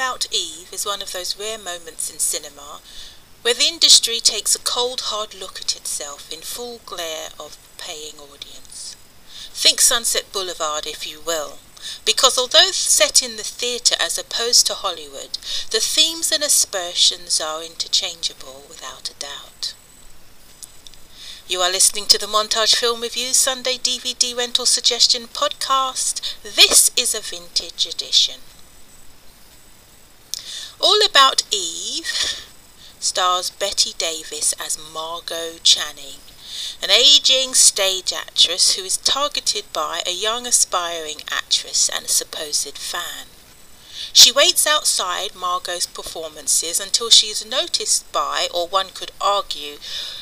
About Eve is one of those rare moments in cinema where the industry takes a cold, hard look at itself in full glare of paying audience. Think Sunset Boulevard, if you will, because although set in the theatre as opposed to Hollywood, the themes and aspersions are interchangeable without a doubt. You are listening to the Montage Film Review Sunday DVD Rental Suggestion podcast. This is a vintage edition. All About Eve stars Bette Davis as Margot Channing, an aging stage actress who is targeted by a young aspiring actress and a supposed fan. She waits outside Margot's performances until she is noticed by, or one could argue,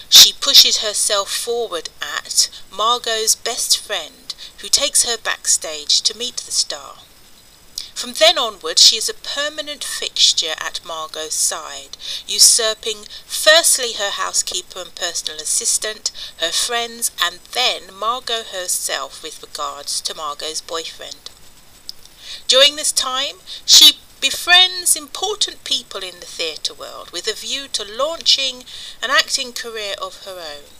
she pushes herself forward at Margot's best friend, who takes her backstage to meet the star. From then onward, she is a permanent fixture at Margot's side, usurping firstly her housekeeper and personal assistant, her friends, and then Margot herself with regards to Margot's boyfriend. During this time, she befriends important people in the theatre world with a view to launching an acting career of her own.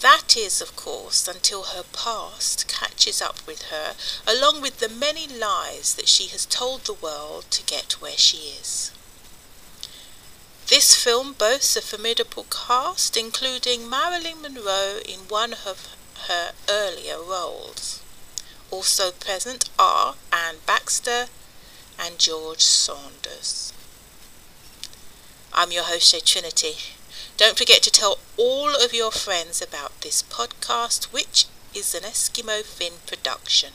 That is, of course, until her past catches up with her, along with the many lies that she has told the world to get where she is. This film boasts a formidable cast, including Marilyn Monroe in one of her earlier roles. Also present are Anne Baxter and George Sanders. I'm your host, Trinity. Don't forget to tell all of your friends about this podcast, which is an Eskimo Finn production.